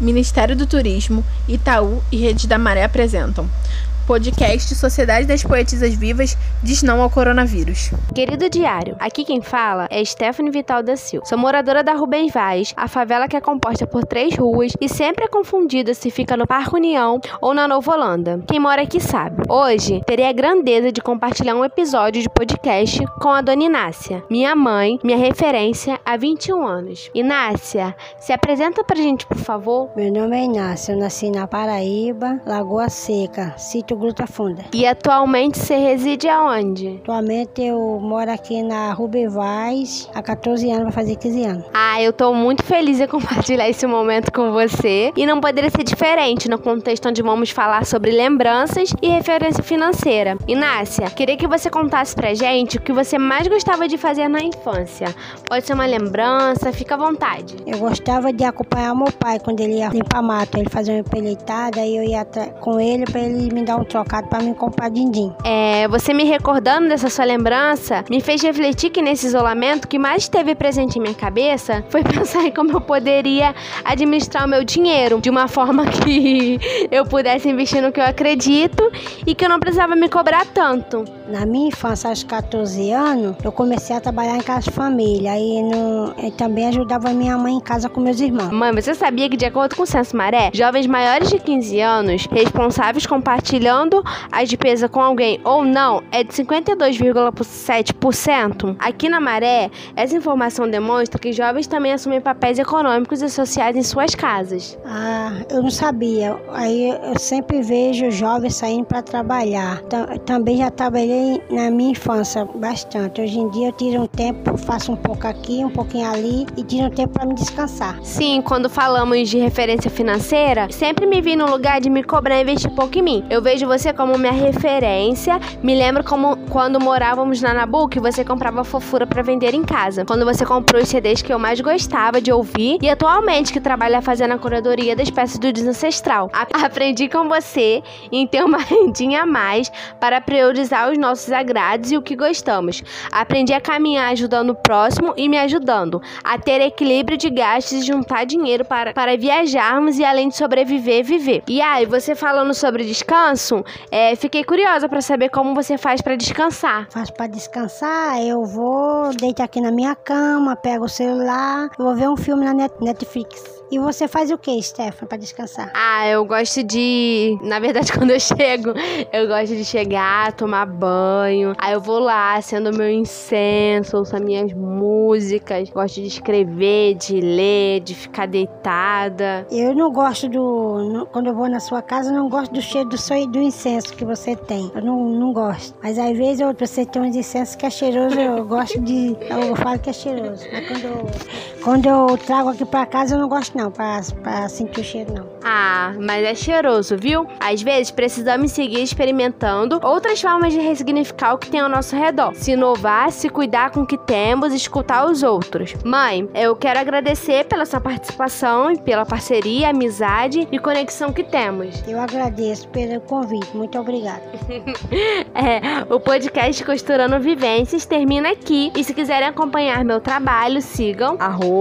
Ministério do Turismo, Itaú e Rede da Maré apresentam podcast Sociedade das Poetisas Vivas diz não ao coronavírus. Querido diário, aqui quem fala é Stephanie Vital da Silva. Sou moradora da Rubens Vaz, a favela que é composta por três ruas e sempre é confundida se fica no Parque União ou na Nova Holanda. Quem mora aqui sabe. Hoje, terei a grandeza de compartilhar um episódio de podcast com a dona Inácia, minha mãe, minha referência há 21 anos. Inácia, se apresenta pra gente, por favor. Meu nome é Inácia, eu nasci na Paraíba, Lagoa Seca, sítio Gruta Funda. E atualmente você reside aonde? Atualmente eu moro aqui na Rubem Vaz há 14 anos, vai fazer 15 anos. Ah, eu tô muito feliz em compartilhar esse momento com você. E não poderia ser diferente no contexto onde vamos falar sobre lembranças e referência financeira. Inácia, queria que você contasse pra gente o que você mais gostava de fazer na infância. Pode ser uma lembrança, fica à vontade. Eu gostava de acompanhar meu pai quando ele ia limpar mato. Ele fazia uma empelheitada e eu ia com ele para ele me dar um trocado para me comprar din-din. É, você me recordando dessa sua lembrança me fez refletir que nesse isolamento o que mais esteve presente em minha cabeça foi pensar em como eu poderia administrar o meu dinheiro de uma forma que eu pudesse investir no que eu acredito e que eu não precisava me cobrar tanto. Na minha infância, aos 14 anos, eu comecei a trabalhar em casa de família. Aí no, eu também ajudava minha mãe em casa com meus irmãos. Mãe, você sabia que, de acordo com o Censo Maré, jovens maiores de 15 anos responsáveis compartilhando a despesa com alguém ou não é de 52,7%? Aqui na Maré, essa informação demonstra que jovens também assumem papéis econômicos e sociais em suas casas. Ah, eu não sabia. Aí eu sempre vejo jovens saindo para trabalhar. Também já trabalhei trabalhei na minha infância bastante. Hoje em dia eu tiro um tempo, faço um pouco aqui, um pouquinho ali e tiro um tempo para me descansar. Sim, quando falamos de referência financeira, sempre me vi no lugar de me cobrar e investir pouco em mim. Eu vejo você como minha referência. Me lembro como quando morávamos na Nabuc, você comprava fofura para vender em casa. Quando você comprou os CDs que eu mais gostava de ouvir e atualmente que trabalha fazendo a curadoria das peças do Desancestral. Aprendi com você em ter uma rendinha a mais para priorizar os nossos agrados e o que gostamos. Aprendi a caminhar ajudando o próximo e me ajudando, a ter equilíbrio de gastos e juntar dinheiro para, para viajarmos e além de sobreviver, viver. E aí, você falando sobre descanso, é, fiquei curiosa para saber como você faz para descansar. Faço para descansar, eu vou, deito aqui na minha cama, pego o celular, vou ver um filme na Netflix. E você faz o que, Stefan, para descansar? Ah, eu gosto de. Na verdade, quando eu chego, eu gosto de chegar, tomar banho. Aí eu vou lá, acendo meu incenso, ouço as minhas músicas. Gosto de escrever, de ler, de ficar deitada. Eu não gosto do. Quando eu vou na sua casa, eu não gosto do cheiro do, do incenso que você tem. Eu não, não gosto. Mas às vezes eu, você tem uns incensos que é cheiroso, eu gosto de. Eu falo que é cheiroso. Mas quando eu, quando eu trago aqui para casa, eu não gosto não, pra, pra sentir o cheiro, não. Ah, mas é cheiroso, viu? Às vezes precisamos seguir experimentando outras formas de ressignificar o que tem ao nosso redor. Se inovar, se cuidar com o que temos e escutar os outros. Mãe, eu quero agradecer pela sua participação e pela parceria, amizade e conexão que temos. Eu agradeço pelo convite. Muito obrigada. é, o podcast Costurando Vivências termina aqui. E se quiserem acompanhar meu trabalho, sigam arroba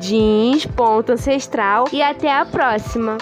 jeans.ancestral e até a próxima!